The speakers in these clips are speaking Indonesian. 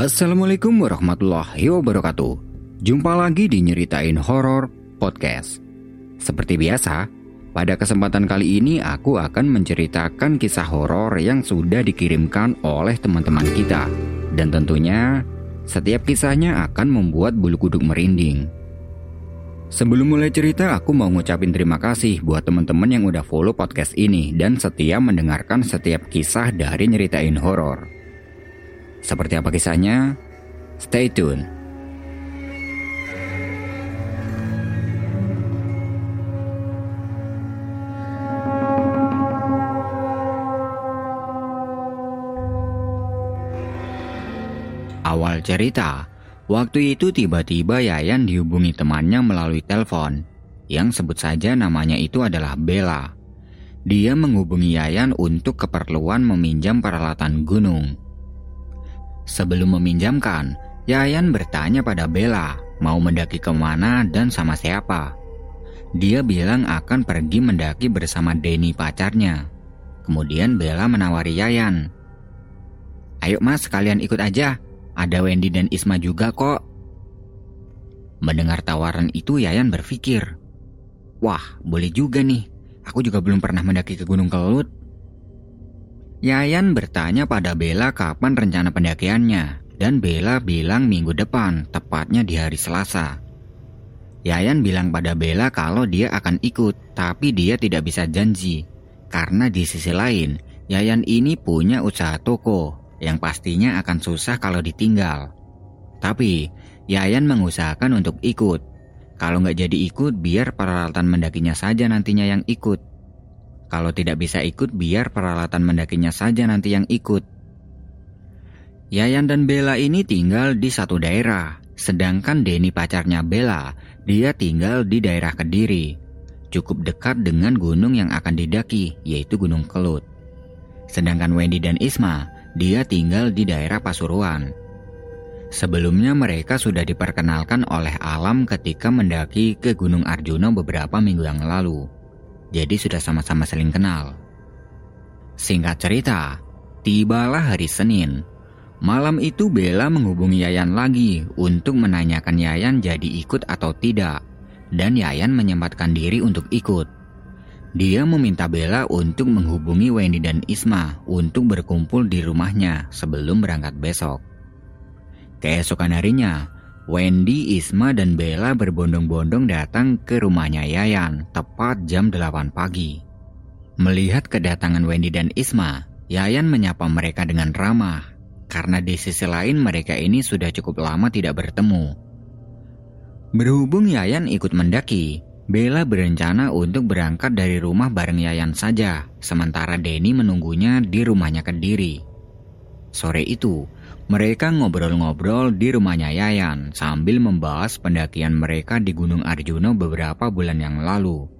Assalamualaikum warahmatullahi wabarakatuh. Jumpa lagi di Nyeritain Horor Podcast. Seperti biasa, pada kesempatan kali ini aku akan menceritakan kisah horor yang sudah dikirimkan oleh teman-teman kita. Dan tentunya, setiap kisahnya akan membuat bulu kuduk merinding. Sebelum mulai cerita, aku mau ngucapin terima kasih buat teman-teman yang udah follow podcast ini dan setia mendengarkan setiap kisah dari Nyeritain Horor. Seperti apa kisahnya? Stay tune. Awal cerita, waktu itu tiba-tiba Yayan dihubungi temannya melalui telepon, yang sebut saja namanya itu adalah Bella. Dia menghubungi Yayan untuk keperluan meminjam peralatan gunung. Sebelum meminjamkan, Yayan bertanya pada Bella mau mendaki ke mana dan sama siapa. Dia bilang akan pergi mendaki bersama Denny pacarnya. Kemudian Bella menawari Yayan. Ayo mas kalian ikut aja, ada Wendy dan Isma juga kok. Mendengar tawaran itu Yayan berpikir, Wah boleh juga nih, aku juga belum pernah mendaki ke Gunung Kelut. Yayan bertanya pada Bella kapan rencana pendakiannya, dan Bella bilang minggu depan, tepatnya di hari Selasa. Yayan bilang pada Bella kalau dia akan ikut, tapi dia tidak bisa janji. Karena di sisi lain, Yayan ini punya usaha toko, yang pastinya akan susah kalau ditinggal. Tapi, Yayan mengusahakan untuk ikut. Kalau nggak jadi ikut, biar peralatan mendakinya saja nantinya yang ikut. Kalau tidak bisa ikut, biar peralatan mendakinya saja nanti yang ikut. Yayan dan Bella ini tinggal di satu daerah, sedangkan Denny pacarnya Bella, dia tinggal di daerah Kediri. Cukup dekat dengan gunung yang akan didaki, yaitu Gunung Kelut. Sedangkan Wendy dan Isma, dia tinggal di daerah Pasuruan. Sebelumnya mereka sudah diperkenalkan oleh alam ketika mendaki ke Gunung Arjuna beberapa minggu yang lalu jadi sudah sama-sama saling kenal. Singkat cerita, tibalah hari Senin. Malam itu Bella menghubungi Yayan lagi untuk menanyakan Yayan jadi ikut atau tidak. Dan Yayan menyempatkan diri untuk ikut. Dia meminta Bella untuk menghubungi Wendy dan Isma untuk berkumpul di rumahnya sebelum berangkat besok. Keesokan harinya, Wendy, Isma, dan Bella berbondong-bondong datang ke rumahnya Yayan tepat jam 8 pagi. Melihat kedatangan Wendy dan Isma, Yayan menyapa mereka dengan ramah karena di sisi lain mereka ini sudah cukup lama tidak bertemu. Berhubung Yayan ikut mendaki, Bella berencana untuk berangkat dari rumah bareng Yayan saja, sementara Denny menunggunya di rumahnya Kediri. Sore itu, mereka ngobrol-ngobrol di rumahnya Yayan sambil membahas pendakian mereka di Gunung Arjuna beberapa bulan yang lalu.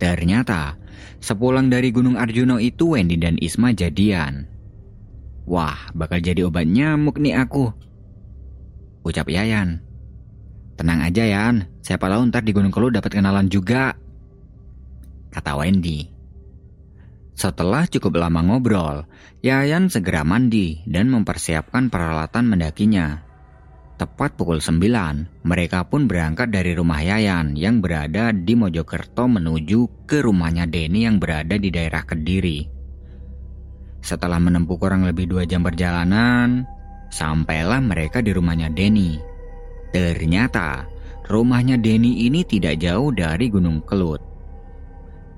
Ternyata, sepulang dari Gunung Arjuna itu Wendy dan Isma jadian. Wah, bakal jadi obat nyamuk nih aku. Ucap Yayan. Tenang aja Yan, siapa tahu ntar di Gunung Kelut dapat kenalan juga. Kata Wendy. Setelah cukup lama ngobrol, Yayan segera mandi dan mempersiapkan peralatan mendakinya. Tepat pukul 9, mereka pun berangkat dari rumah Yayan yang berada di Mojokerto menuju ke rumahnya Denny yang berada di daerah Kediri. Setelah menempuh kurang lebih dua jam perjalanan, sampailah mereka di rumahnya Denny. Ternyata, rumahnya Denny ini tidak jauh dari Gunung Kelut.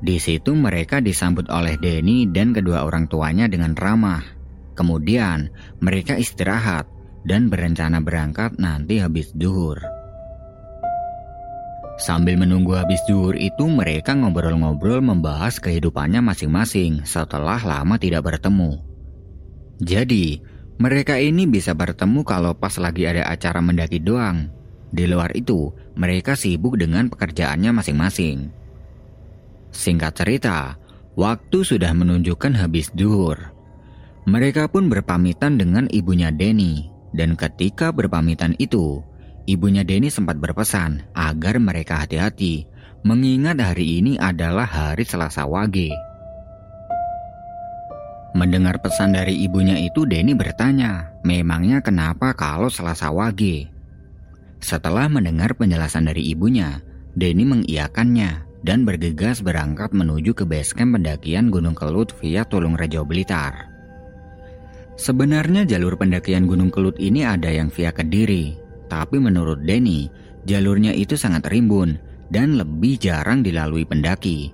Di situ mereka disambut oleh Denny dan kedua orang tuanya dengan ramah. Kemudian mereka istirahat dan berencana berangkat nanti habis duhur. Sambil menunggu habis duhur itu mereka ngobrol-ngobrol membahas kehidupannya masing-masing setelah lama tidak bertemu. Jadi, mereka ini bisa bertemu kalau pas lagi ada acara mendaki doang. Di luar itu, mereka sibuk dengan pekerjaannya masing-masing. Singkat cerita, waktu sudah menunjukkan habis duhur. Mereka pun berpamitan dengan ibunya Denny, dan ketika berpamitan itu, ibunya Denny sempat berpesan agar mereka hati-hati, mengingat hari ini adalah hari Selasa Wage. Mendengar pesan dari ibunya itu, Denny bertanya, memangnya kenapa kalau Selasa Wage? Setelah mendengar penjelasan dari ibunya, Denny mengiyakannya dan bergegas berangkat menuju ke base camp pendakian Gunung Kelut via Tulung Rejo Blitar. Sebenarnya jalur pendakian Gunung Kelut ini ada yang via Kediri, tapi menurut Denny, jalurnya itu sangat rimbun dan lebih jarang dilalui pendaki.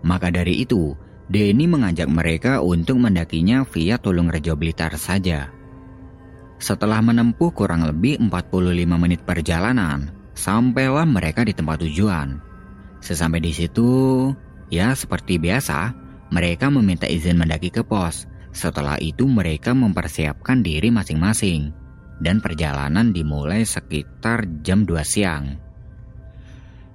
Maka dari itu, Denny mengajak mereka untuk mendakinya via Tulung Rejo Blitar saja. Setelah menempuh kurang lebih 45 menit perjalanan, sampailah mereka di tempat tujuan. Sesampai di situ, ya seperti biasa, mereka meminta izin mendaki ke pos. Setelah itu mereka mempersiapkan diri masing-masing dan perjalanan dimulai sekitar jam 2 siang.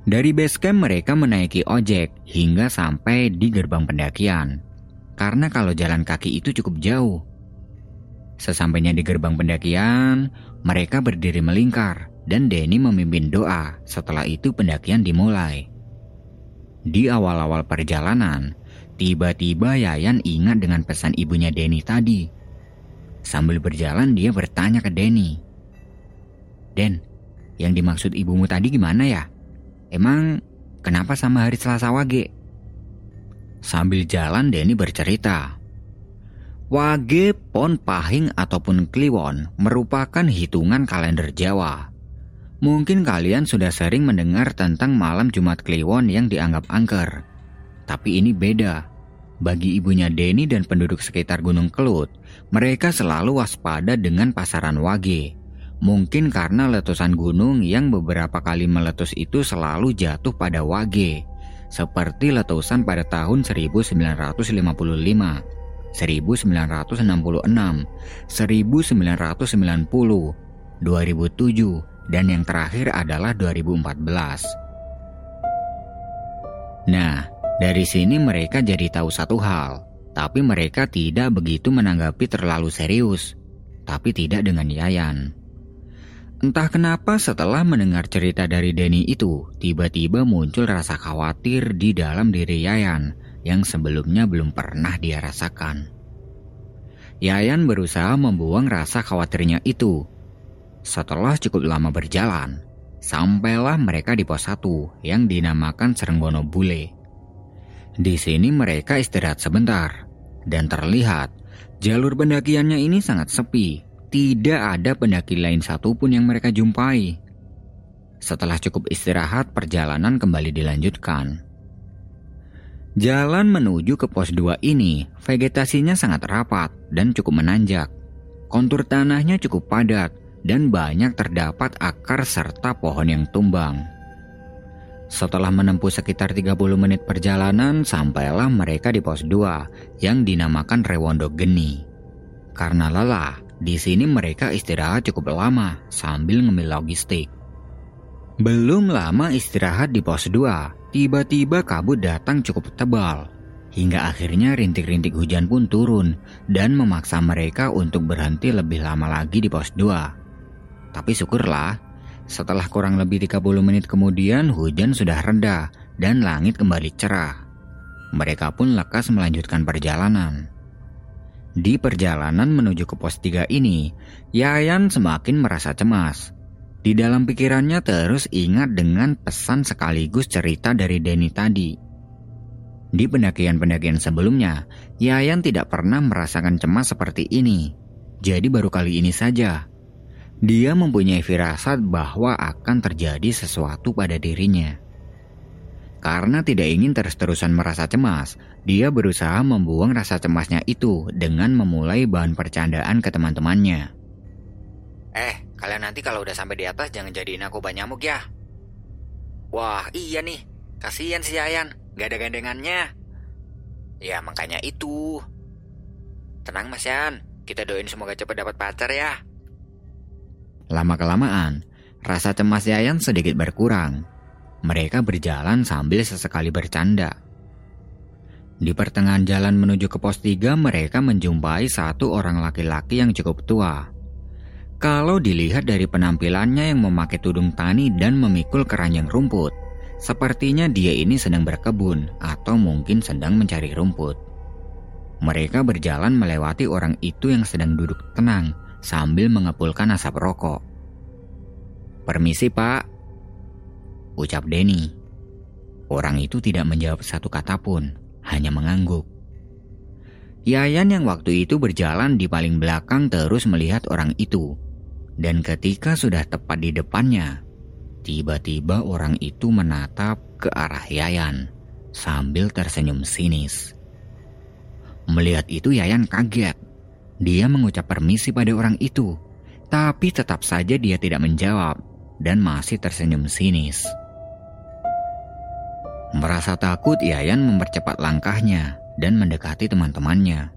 Dari base camp mereka menaiki ojek hingga sampai di gerbang pendakian. Karena kalau jalan kaki itu cukup jauh. Sesampainya di gerbang pendakian, mereka berdiri melingkar dan Denny memimpin doa. Setelah itu pendakian dimulai. Di awal-awal perjalanan, tiba-tiba Yayan ingat dengan pesan ibunya Denny tadi. Sambil berjalan dia bertanya ke Denny. Den, yang dimaksud ibumu tadi gimana ya? Emang kenapa sama hari Selasa Wage? Sambil jalan Denny bercerita. Wage, Pon Pahing ataupun Kliwon merupakan hitungan kalender Jawa. Mungkin kalian sudah sering mendengar tentang malam Jumat Kliwon yang dianggap angker. Tapi ini beda. Bagi ibunya Denny dan penduduk sekitar Gunung Kelut, mereka selalu waspada dengan pasaran Wage. Mungkin karena letusan gunung yang beberapa kali meletus itu selalu jatuh pada Wage, seperti letusan pada tahun 1955, 1966, 1990, 2007, dan yang terakhir adalah 2014. Nah, dari sini mereka jadi tahu satu hal, tapi mereka tidak begitu menanggapi terlalu serius, tapi tidak dengan Yayan. Entah kenapa setelah mendengar cerita dari Denny itu, tiba-tiba muncul rasa khawatir di dalam diri Yayan yang sebelumnya belum pernah dia rasakan. Yayan berusaha membuang rasa khawatirnya itu. Setelah cukup lama berjalan, sampailah mereka di pos 1 yang dinamakan Serenggono Bule. Di sini mereka istirahat sebentar, dan terlihat jalur pendakiannya ini sangat sepi tidak ada pendaki lain satupun yang mereka jumpai. Setelah cukup istirahat, perjalanan kembali dilanjutkan. Jalan menuju ke pos 2 ini, vegetasinya sangat rapat dan cukup menanjak. Kontur tanahnya cukup padat dan banyak terdapat akar serta pohon yang tumbang. Setelah menempuh sekitar 30 menit perjalanan, sampailah mereka di pos 2 yang dinamakan Rewondo Geni. Karena lelah, di sini mereka istirahat cukup lama sambil ngemil logistik. Belum lama istirahat di pos 2, tiba-tiba kabut datang cukup tebal. Hingga akhirnya rintik-rintik hujan pun turun dan memaksa mereka untuk berhenti lebih lama lagi di pos 2. Tapi syukurlah, setelah kurang lebih 30 menit kemudian hujan sudah reda dan langit kembali cerah. Mereka pun lekas melanjutkan perjalanan. Di perjalanan menuju ke pos 3 ini, Yayan semakin merasa cemas. Di dalam pikirannya terus ingat dengan pesan sekaligus cerita dari Denny tadi. Di pendakian-pendakian sebelumnya, Yayan tidak pernah merasakan cemas seperti ini. Jadi baru kali ini saja. Dia mempunyai firasat bahwa akan terjadi sesuatu pada dirinya. Karena tidak ingin terus-terusan merasa cemas, dia berusaha membuang rasa cemasnya itu dengan memulai bahan percandaan ke teman-temannya. Eh, kalian nanti kalau udah sampai di atas jangan jadiin aku nyamuk ya. Wah, iya nih. Kasihan si Yayan, gak ada gandengannya. Ya, makanya itu. Tenang Mas Yan, kita doain semoga cepat dapat pacar ya. Lama-kelamaan, rasa cemas Yayan sedikit berkurang mereka berjalan sambil sesekali bercanda. Di pertengahan jalan menuju ke pos 3, mereka menjumpai satu orang laki-laki yang cukup tua. Kalau dilihat dari penampilannya yang memakai tudung tani dan memikul keranjang rumput, sepertinya dia ini sedang berkebun atau mungkin sedang mencari rumput. Mereka berjalan melewati orang itu yang sedang duduk tenang sambil mengepulkan asap rokok. Permisi pak, ucap Denny. Orang itu tidak menjawab satu kata pun, hanya mengangguk. Yayan yang waktu itu berjalan di paling belakang terus melihat orang itu. Dan ketika sudah tepat di depannya, tiba-tiba orang itu menatap ke arah Yayan sambil tersenyum sinis. Melihat itu Yayan kaget. Dia mengucap permisi pada orang itu, tapi tetap saja dia tidak menjawab dan masih tersenyum sinis. Merasa takut, Yayan mempercepat langkahnya dan mendekati teman-temannya.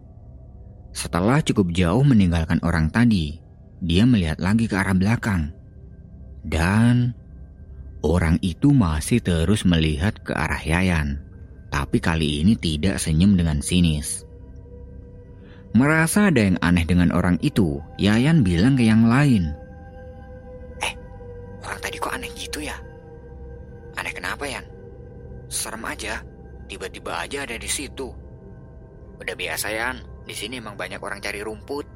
Setelah cukup jauh meninggalkan orang tadi, dia melihat lagi ke arah belakang. Dan orang itu masih terus melihat ke arah Yayan, tapi kali ini tidak senyum dengan sinis. Merasa ada yang aneh dengan orang itu, Yayan bilang ke yang lain. Eh, orang tadi kok aneh gitu ya? Aneh kenapa, Yan? Serem aja, tiba-tiba aja ada di situ. Udah biasa, Yan. Di sini emang banyak orang cari rumput.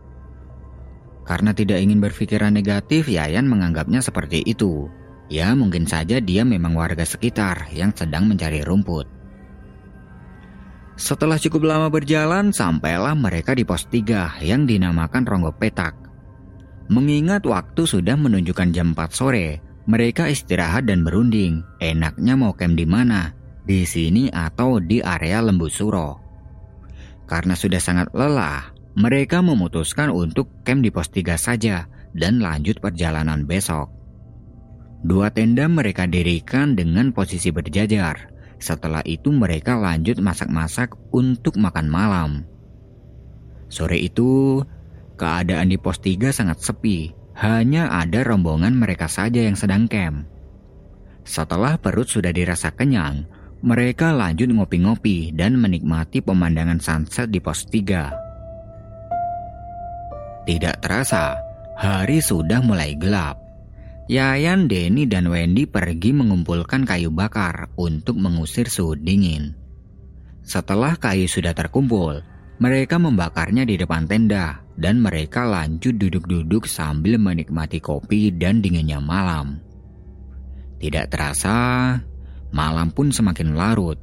Karena tidak ingin berpikiran negatif, Yayan menganggapnya seperti itu. Ya, mungkin saja dia memang warga sekitar yang sedang mencari rumput. Setelah cukup lama berjalan, sampailah mereka di pos 3 yang dinamakan Ronggo Petak. Mengingat waktu sudah menunjukkan jam 4 sore, mereka istirahat dan berunding. Enaknya mau camp di mana? Di sini atau di area Lembu Suro. Karena sudah sangat lelah, mereka memutuskan untuk camp di pos 3 saja dan lanjut perjalanan besok. Dua tenda mereka dirikan dengan posisi berjajar setelah itu mereka lanjut masak-masak untuk makan malam. Sore itu, keadaan di pos 3 sangat sepi. Hanya ada rombongan mereka saja yang sedang camp. Setelah perut sudah dirasa kenyang, mereka lanjut ngopi-ngopi dan menikmati pemandangan sunset di pos 3. Tidak terasa, hari sudah mulai gelap. Yayan, Denny, dan Wendy pergi mengumpulkan kayu bakar untuk mengusir suhu dingin. Setelah kayu sudah terkumpul, mereka membakarnya di depan tenda dan mereka lanjut duduk-duduk sambil menikmati kopi dan dinginnya malam. Tidak terasa, malam pun semakin larut.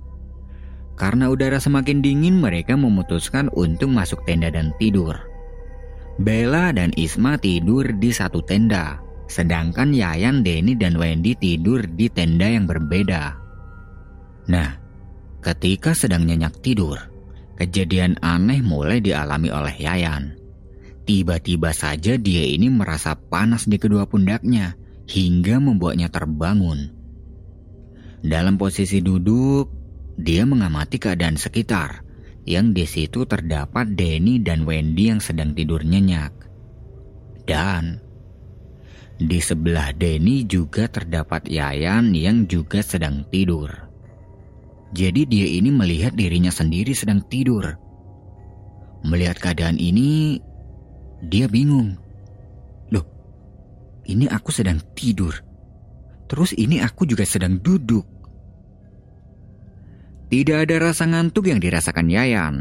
Karena udara semakin dingin, mereka memutuskan untuk masuk tenda dan tidur. Bella dan Isma tidur di satu tenda, Sedangkan Yayan, Denny, dan Wendy tidur di tenda yang berbeda. Nah, ketika sedang nyenyak tidur, kejadian aneh mulai dialami oleh Yayan. Tiba-tiba saja dia ini merasa panas di kedua pundaknya hingga membuatnya terbangun. Dalam posisi duduk, dia mengamati keadaan sekitar yang di situ terdapat Denny dan Wendy yang sedang tidur nyenyak. Dan di sebelah Denny juga terdapat Yayan yang juga sedang tidur. Jadi dia ini melihat dirinya sendiri sedang tidur. Melihat keadaan ini, dia bingung. Loh, ini aku sedang tidur. Terus ini aku juga sedang duduk. Tidak ada rasa ngantuk yang dirasakan Yayan.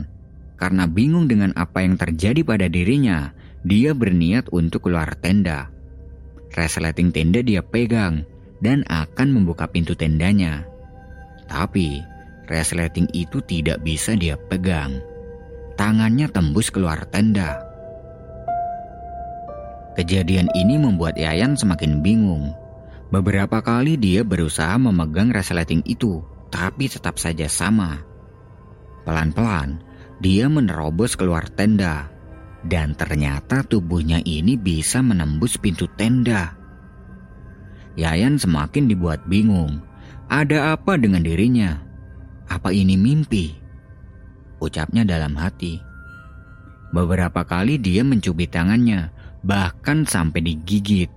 Karena bingung dengan apa yang terjadi pada dirinya, dia berniat untuk keluar tenda. Resleting tenda dia pegang dan akan membuka pintu tendanya. Tapi resleting itu tidak bisa dia pegang. Tangannya tembus keluar tenda. Kejadian ini membuat Yayan semakin bingung. Beberapa kali dia berusaha memegang resleting itu, tapi tetap saja sama. Pelan-pelan, dia menerobos keluar tenda dan ternyata tubuhnya ini bisa menembus pintu tenda. Yayan semakin dibuat bingung. Ada apa dengan dirinya? Apa ini mimpi? Ucapnya dalam hati. Beberapa kali dia mencubit tangannya, bahkan sampai digigit.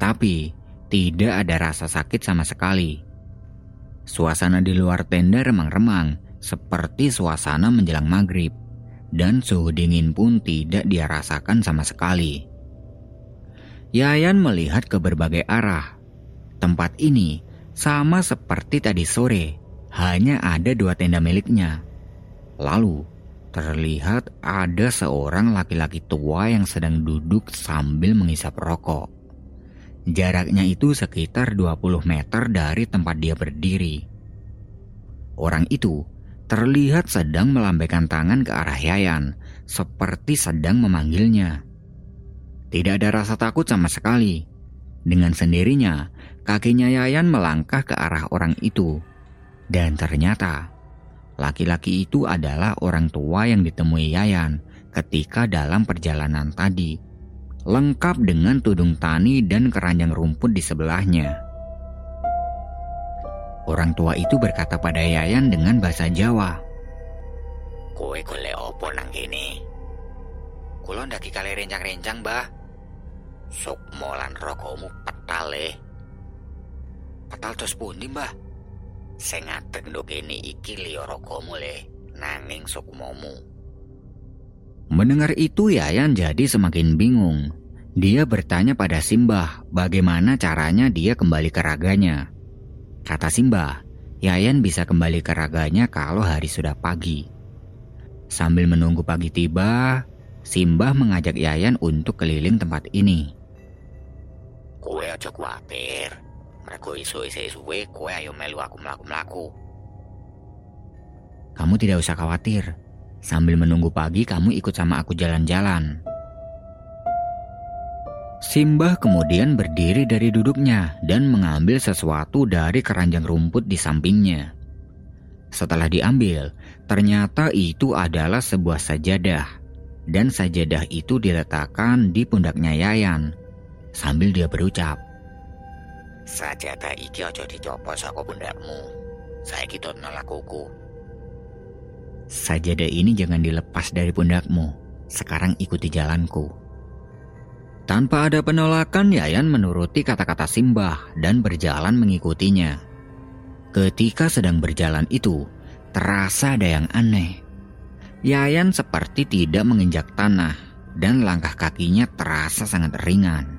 Tapi tidak ada rasa sakit sama sekali. Suasana di luar tenda remang-remang, seperti suasana menjelang maghrib dan suhu dingin pun tidak dia rasakan sama sekali. Yayan melihat ke berbagai arah. Tempat ini sama seperti tadi sore, hanya ada dua tenda miliknya. Lalu, terlihat ada seorang laki-laki tua yang sedang duduk sambil mengisap rokok. Jaraknya itu sekitar 20 meter dari tempat dia berdiri. Orang itu terlihat sedang melambaikan tangan ke arah Yayan, seperti sedang memanggilnya. Tidak ada rasa takut sama sekali. Dengan sendirinya, kakinya Yayan melangkah ke arah orang itu. Dan ternyata, laki-laki itu adalah orang tua yang ditemui Yayan ketika dalam perjalanan tadi lengkap dengan tudung tani dan keranjang rumput di sebelahnya. Orang tua itu berkata pada Yayan dengan bahasa Jawa. Kue kule opo nang gini? Kulo ndaki kali rencang-rencang, bah. Sok molan rokokmu petal eh. Petal terus pundi, mbah? Saya ngadeg ndok ini iki liyo rokokmu le, nanging sok momu. Mendengar itu Yayan jadi semakin bingung. Dia bertanya pada Simbah bagaimana caranya dia kembali ke raganya. Kata Simbah, Yayan bisa kembali ke raganya kalau hari sudah pagi. Sambil menunggu pagi tiba, Simbah mengajak Yayan untuk keliling tempat ini. Kue aja kuatir. Mereka isu isu suwe kue ayo melu aku melaku melaku. Kamu tidak usah khawatir, Sambil menunggu pagi, kamu ikut sama aku jalan-jalan. Simbah kemudian berdiri dari duduknya dan mengambil sesuatu dari keranjang rumput di sampingnya. Setelah diambil, ternyata itu adalah sebuah sajadah, dan sajadah itu diletakkan di pundaknya Yayan sambil dia berucap, Sajadah iki ojo dicopot saka pundakmu. Saya kita nolak kuku. Sajadah ini jangan dilepas dari pundakmu. Sekarang ikuti jalanku. Tanpa ada penolakan, Yayan menuruti kata-kata Simbah dan berjalan mengikutinya. Ketika sedang berjalan itu, terasa ada yang aneh. Yayan seperti tidak menginjak tanah dan langkah kakinya terasa sangat ringan.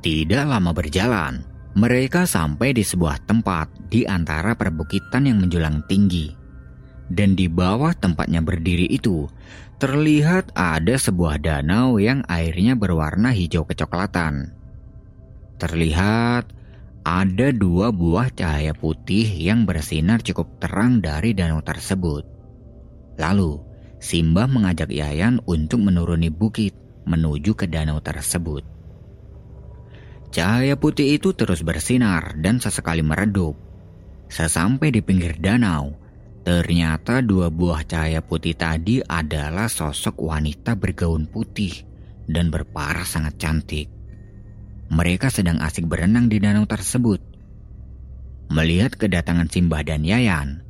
Tidak lama berjalan, mereka sampai di sebuah tempat di antara perbukitan yang menjulang tinggi dan di bawah tempatnya berdiri itu terlihat ada sebuah danau yang airnya berwarna hijau kecoklatan. Terlihat ada dua buah cahaya putih yang bersinar cukup terang dari danau tersebut. Lalu, Simbah mengajak Yayan untuk menuruni bukit menuju ke danau tersebut. Cahaya putih itu terus bersinar dan sesekali meredup. Sesampai di pinggir danau, Ternyata dua buah cahaya putih tadi adalah sosok wanita bergaun putih dan berparas sangat cantik. Mereka sedang asik berenang di danau tersebut. Melihat kedatangan Simbah dan Yayan,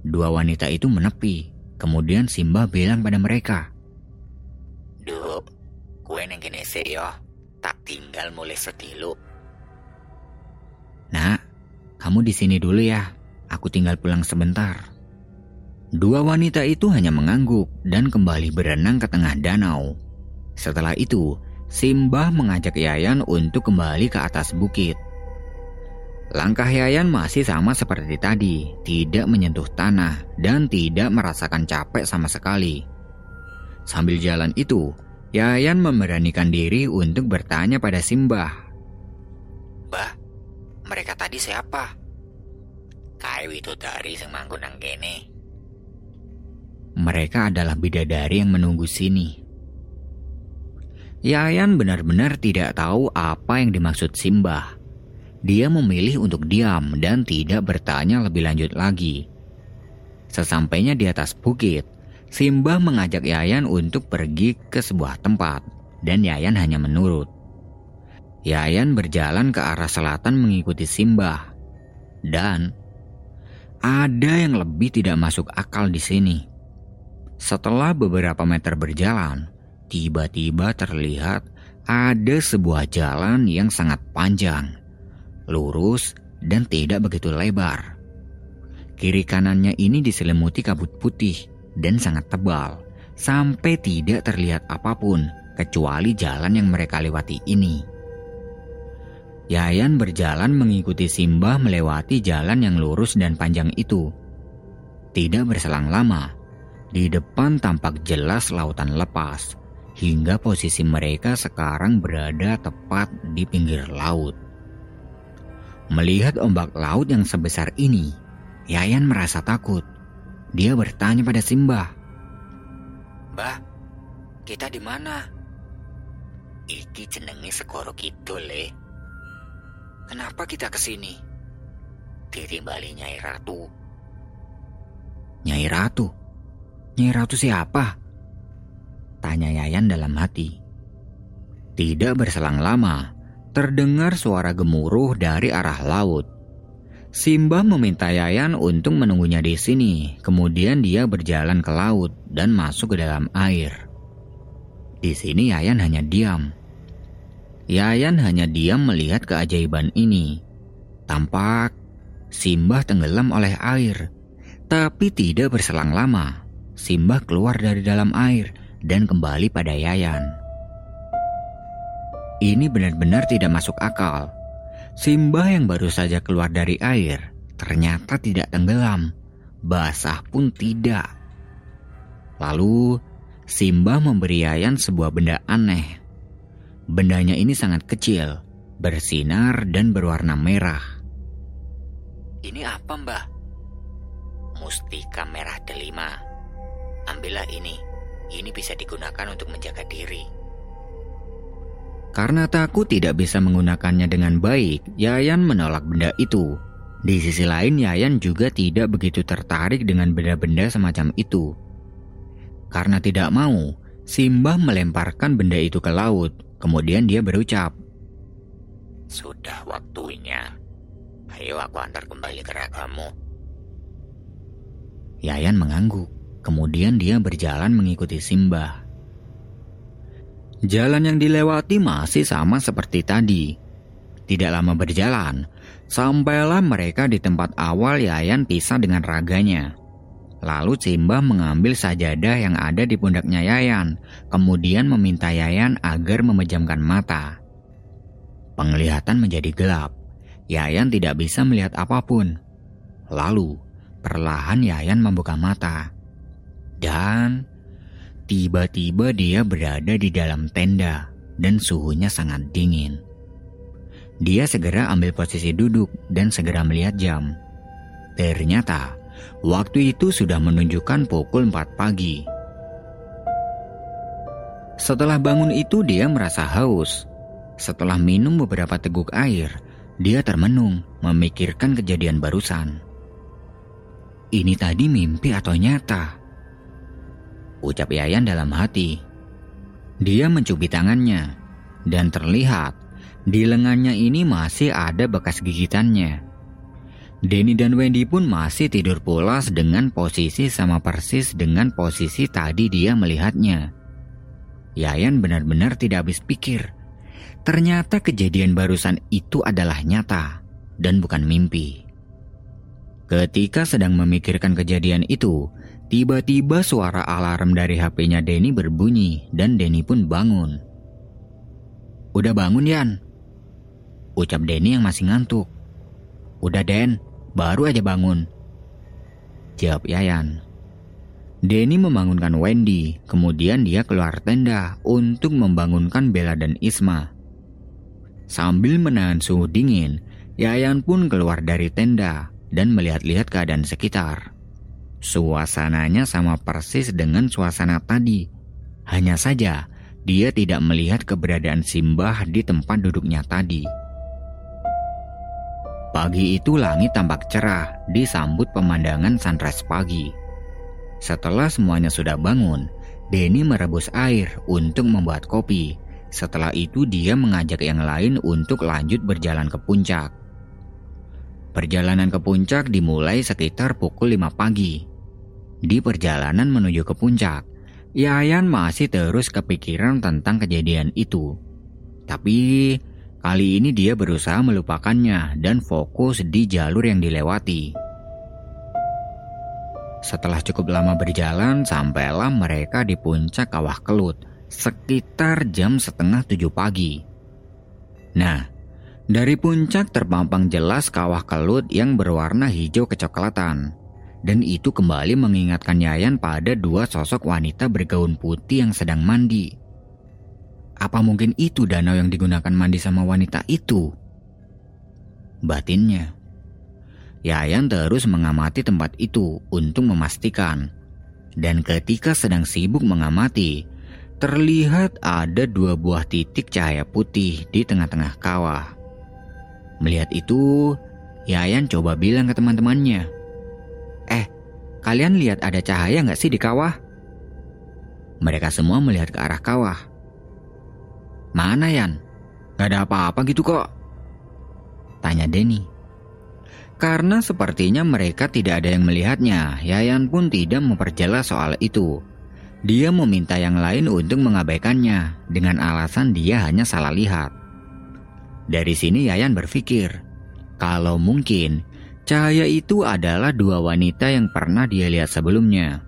dua wanita itu menepi. Kemudian Simbah bilang pada mereka, Duh, kue neng sih yo, tak tinggal mulai setilu. Nah, kamu di sini dulu ya. Aku tinggal pulang sebentar. Dua wanita itu hanya mengangguk dan kembali berenang ke tengah danau. Setelah itu, Simbah mengajak Yayan untuk kembali ke atas bukit. Langkah Yayan masih sama seperti tadi, tidak menyentuh tanah dan tidak merasakan capek sama sekali. Sambil jalan itu, Yayan memberanikan diri untuk bertanya pada Simbah. Bah, mereka tadi siapa? Kayu itu dari semanggun nang gini. Mereka adalah bidadari yang menunggu sini. Yayan benar-benar tidak tahu apa yang dimaksud Simbah. Dia memilih untuk diam dan tidak bertanya lebih lanjut lagi. Sesampainya di atas bukit, Simbah mengajak Yayan untuk pergi ke sebuah tempat, dan Yayan hanya menurut. Yayan berjalan ke arah selatan mengikuti Simbah, dan ada yang lebih tidak masuk akal di sini. Setelah beberapa meter berjalan, tiba-tiba terlihat ada sebuah jalan yang sangat panjang, lurus, dan tidak begitu lebar. Kiri kanannya ini diselimuti kabut putih dan sangat tebal, sampai tidak terlihat apa pun kecuali jalan yang mereka lewati ini. Yayan berjalan mengikuti Simbah melewati jalan yang lurus dan panjang itu. Tidak berselang lama, Di depan tampak jelas lautan lepas, hingga posisi mereka sekarang berada tepat di pinggir laut. Melihat ombak laut yang sebesar ini, Yayan merasa takut. Dia bertanya pada Simba. Mbah, kita di mana? Iki jenenge Segoro Kidul, le. Kenapa kita ke sini? Ditimbali Nyai Ratu. Nyai Ratu? Nyai Ratu siapa? Tanya Yayan dalam hati. Tidak berselang lama, terdengar suara gemuruh dari arah laut. Simba meminta Yayan untuk menunggunya di sini. Kemudian dia berjalan ke laut dan masuk ke dalam air. Di sini Yayan hanya diam. Yayan hanya diam melihat keajaiban ini. Tampak Simba tenggelam oleh air. Tapi tidak berselang lama, Simba keluar dari dalam air dan kembali pada Yayan. Ini benar-benar tidak masuk akal. Simba yang baru saja keluar dari air ternyata tidak tenggelam, basah pun tidak. Lalu Simba memberi Yayan sebuah benda aneh. Bendanya ini sangat kecil, bersinar dan berwarna merah. Ini apa mbah? Mustika merah delima. Ambillah ini. Ini bisa digunakan untuk menjaga diri. Karena takut tidak bisa menggunakannya dengan baik, Yayan menolak benda itu. Di sisi lain, Yayan juga tidak begitu tertarik dengan benda-benda semacam itu. Karena tidak mau, Simbah melemparkan benda itu ke laut. Kemudian dia berucap, Sudah waktunya. Ayo aku antar kembali ke ragamu. Yayan mengangguk. Kemudian dia berjalan mengikuti Simba. Jalan yang dilewati masih sama seperti tadi. Tidak lama berjalan, sampailah mereka di tempat awal Yayan pisah dengan raganya. Lalu Simba mengambil sajadah yang ada di pundaknya Yayan, kemudian meminta Yayan agar memejamkan mata. Penglihatan menjadi gelap. Yayan tidak bisa melihat apa pun. Lalu, perlahan Yayan membuka mata. Dan tiba-tiba dia berada di dalam tenda dan suhunya sangat dingin. Dia segera ambil posisi duduk dan segera melihat jam. Ternyata waktu itu sudah menunjukkan pukul 4 pagi. Setelah bangun itu dia merasa haus. Setelah minum beberapa teguk air, dia termenung memikirkan kejadian barusan. Ini tadi mimpi atau nyata? Ucap Yayan dalam hati. Dia mencubit tangannya, dan terlihat di lengannya ini masih ada bekas gigitannya. Denny dan Wendy pun masih tidur pulas dengan posisi sama persis dengan posisi tadi dia melihatnya. Yayan benar-benar tidak habis pikir. Ternyata kejadian barusan itu adalah nyata dan bukan mimpi. Ketika sedang memikirkan kejadian itu, Tiba-tiba suara alarm dari HP-nya Denny berbunyi dan Denny pun bangun. Udah bangun Yan? Ucap Denny yang masih ngantuk. Udah Den, baru aja bangun. Jawab Yayan. Denny membangunkan Wendy, kemudian dia keluar tenda untuk membangunkan Bella dan Isma. Sambil menahan suhu dingin, Yayan pun keluar dari tenda dan melihat-lihat keadaan sekitar. Suasananya sama persis dengan suasana tadi. Hanya saja, dia tidak melihat keberadaan Simbah di tempat duduknya tadi. Pagi itu langit tampak cerah disambut pemandangan sunrise pagi. Setelah semuanya sudah bangun, Denny merebus air untuk membuat kopi. Setelah itu dia mengajak yang lain untuk lanjut berjalan ke puncak. Perjalanan ke puncak dimulai sekitar pukul 5 pagi. Di perjalanan menuju ke puncak, Yayan masih terus kepikiran tentang kejadian itu. Tapi kali ini dia berusaha melupakannya dan fokus di jalur yang dilewati. Setelah cukup lama berjalan, sampailah mereka di puncak Kawah Kelut sekitar jam setengah tujuh pagi. Nah, dari puncak terpampang jelas Kawah Kelut yang berwarna hijau kecoklatan. Dan itu kembali mengingatkan Yayan pada dua sosok wanita bergaun putih yang sedang mandi. Apa mungkin itu danau yang digunakan mandi sama wanita itu? Batinnya. Yayan terus mengamati tempat itu untuk memastikan. Dan ketika sedang sibuk mengamati, terlihat ada dua buah titik cahaya putih di tengah-tengah kawah. Melihat itu, Yayan coba bilang ke teman-temannya, Eh, kalian lihat ada cahaya nggak sih di kawah? Mereka semua melihat ke arah kawah. Mana Yan? Gak ada apa-apa gitu kok. Tanya Denny. Karena sepertinya mereka tidak ada yang melihatnya, Yayan pun tidak memperjelas soal itu. Dia meminta yang lain untuk mengabaikannya dengan alasan dia hanya salah lihat. Dari sini Yayan berpikir, kalau mungkin cahaya itu adalah dua wanita yang pernah dia lihat sebelumnya.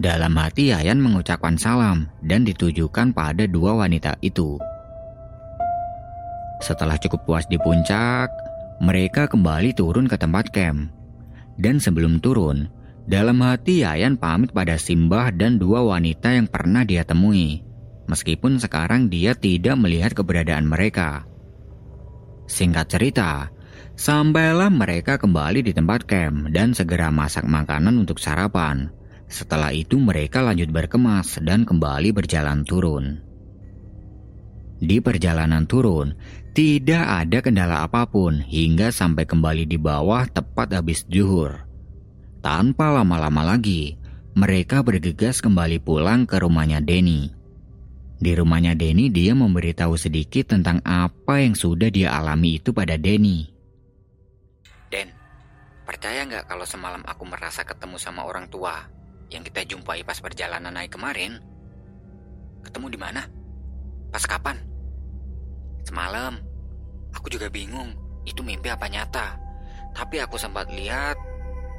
Dalam hati Yayan mengucapkan salam dan ditujukan pada dua wanita itu. Setelah cukup puas di puncak, mereka kembali turun ke tempat camp. Dan sebelum turun, dalam hati Yayan pamit pada Simbah dan dua wanita yang pernah dia temui, meskipun sekarang dia tidak melihat keberadaan mereka. Singkat cerita, sampailah mereka kembali di tempat camp dan segera masak makanan untuk sarapan. Setelah itu mereka lanjut berkemas dan kembali berjalan turun. Di perjalanan turun, tidak ada kendala apa pun hingga sampai kembali di bawah tepat habis zuhur. Tanpa lama-lama lagi, mereka bergegas kembali pulang ke rumahnya Denny. Di rumahnya Denny, dia memberitahu sedikit tentang apa yang sudah dia alami itu pada Denny. Percaya nggak kalau semalam aku merasa ketemu sama orang tua yang kita jumpai pas perjalanan naik kemarin? Ketemu di mana? Pas kapan? Semalam. Aku juga bingung, itu mimpi apa nyata. Tapi aku sempat lihat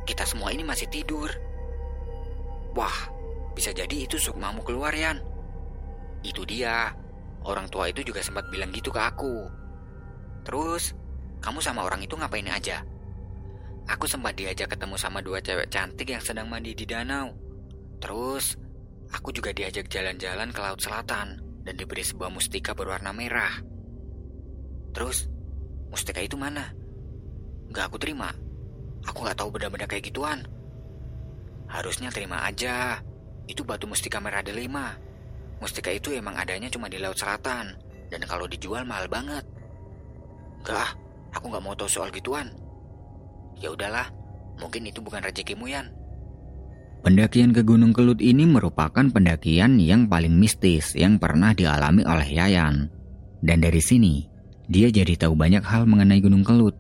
kita semua ini masih tidur. Wah, bisa jadi itu Sukmamu keluar, Yan. Itu dia. Orang tua itu juga sempat bilang gitu ke aku. Terus, kamu sama orang itu ngapain aja? Aku sempat diajak ketemu sama dua cewek cantik yang sedang mandi di danau. Terus, aku juga diajak jalan-jalan ke laut selatan dan diberi sebuah mustika berwarna merah. Terus, mustika itu mana? Gak aku terima. Aku nggak tahu benda-benda kayak gituan. Harusnya terima aja. Itu batu mustika merah delima. Mustika itu emang adanya cuma di laut selatan. Dan kalau dijual mahal banget. Enggak, aku nggak mau tahu soal gituan. Ya udahlah, mungkin itu bukan rezekimu Yan. Pendakian ke Gunung Kelut ini merupakan pendakian yang paling mistis yang pernah dialami oleh Yayan. Dan dari sini, dia jadi tahu banyak hal mengenai Gunung Kelut.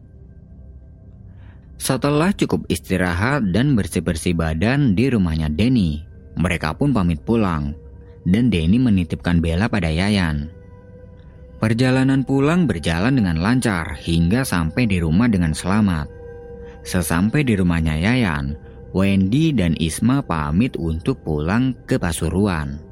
Setelah cukup istirahat dan bersih-bersih badan di rumahnya Denny, mereka pun pamit pulang. Dan Denny menitipkan Bella pada Yayan. Perjalanan pulang berjalan dengan lancar hingga sampai di rumah dengan selamat. Sesampai di rumahnya Yayan, Wendy dan Isma pamit untuk pulang ke Pasuruan.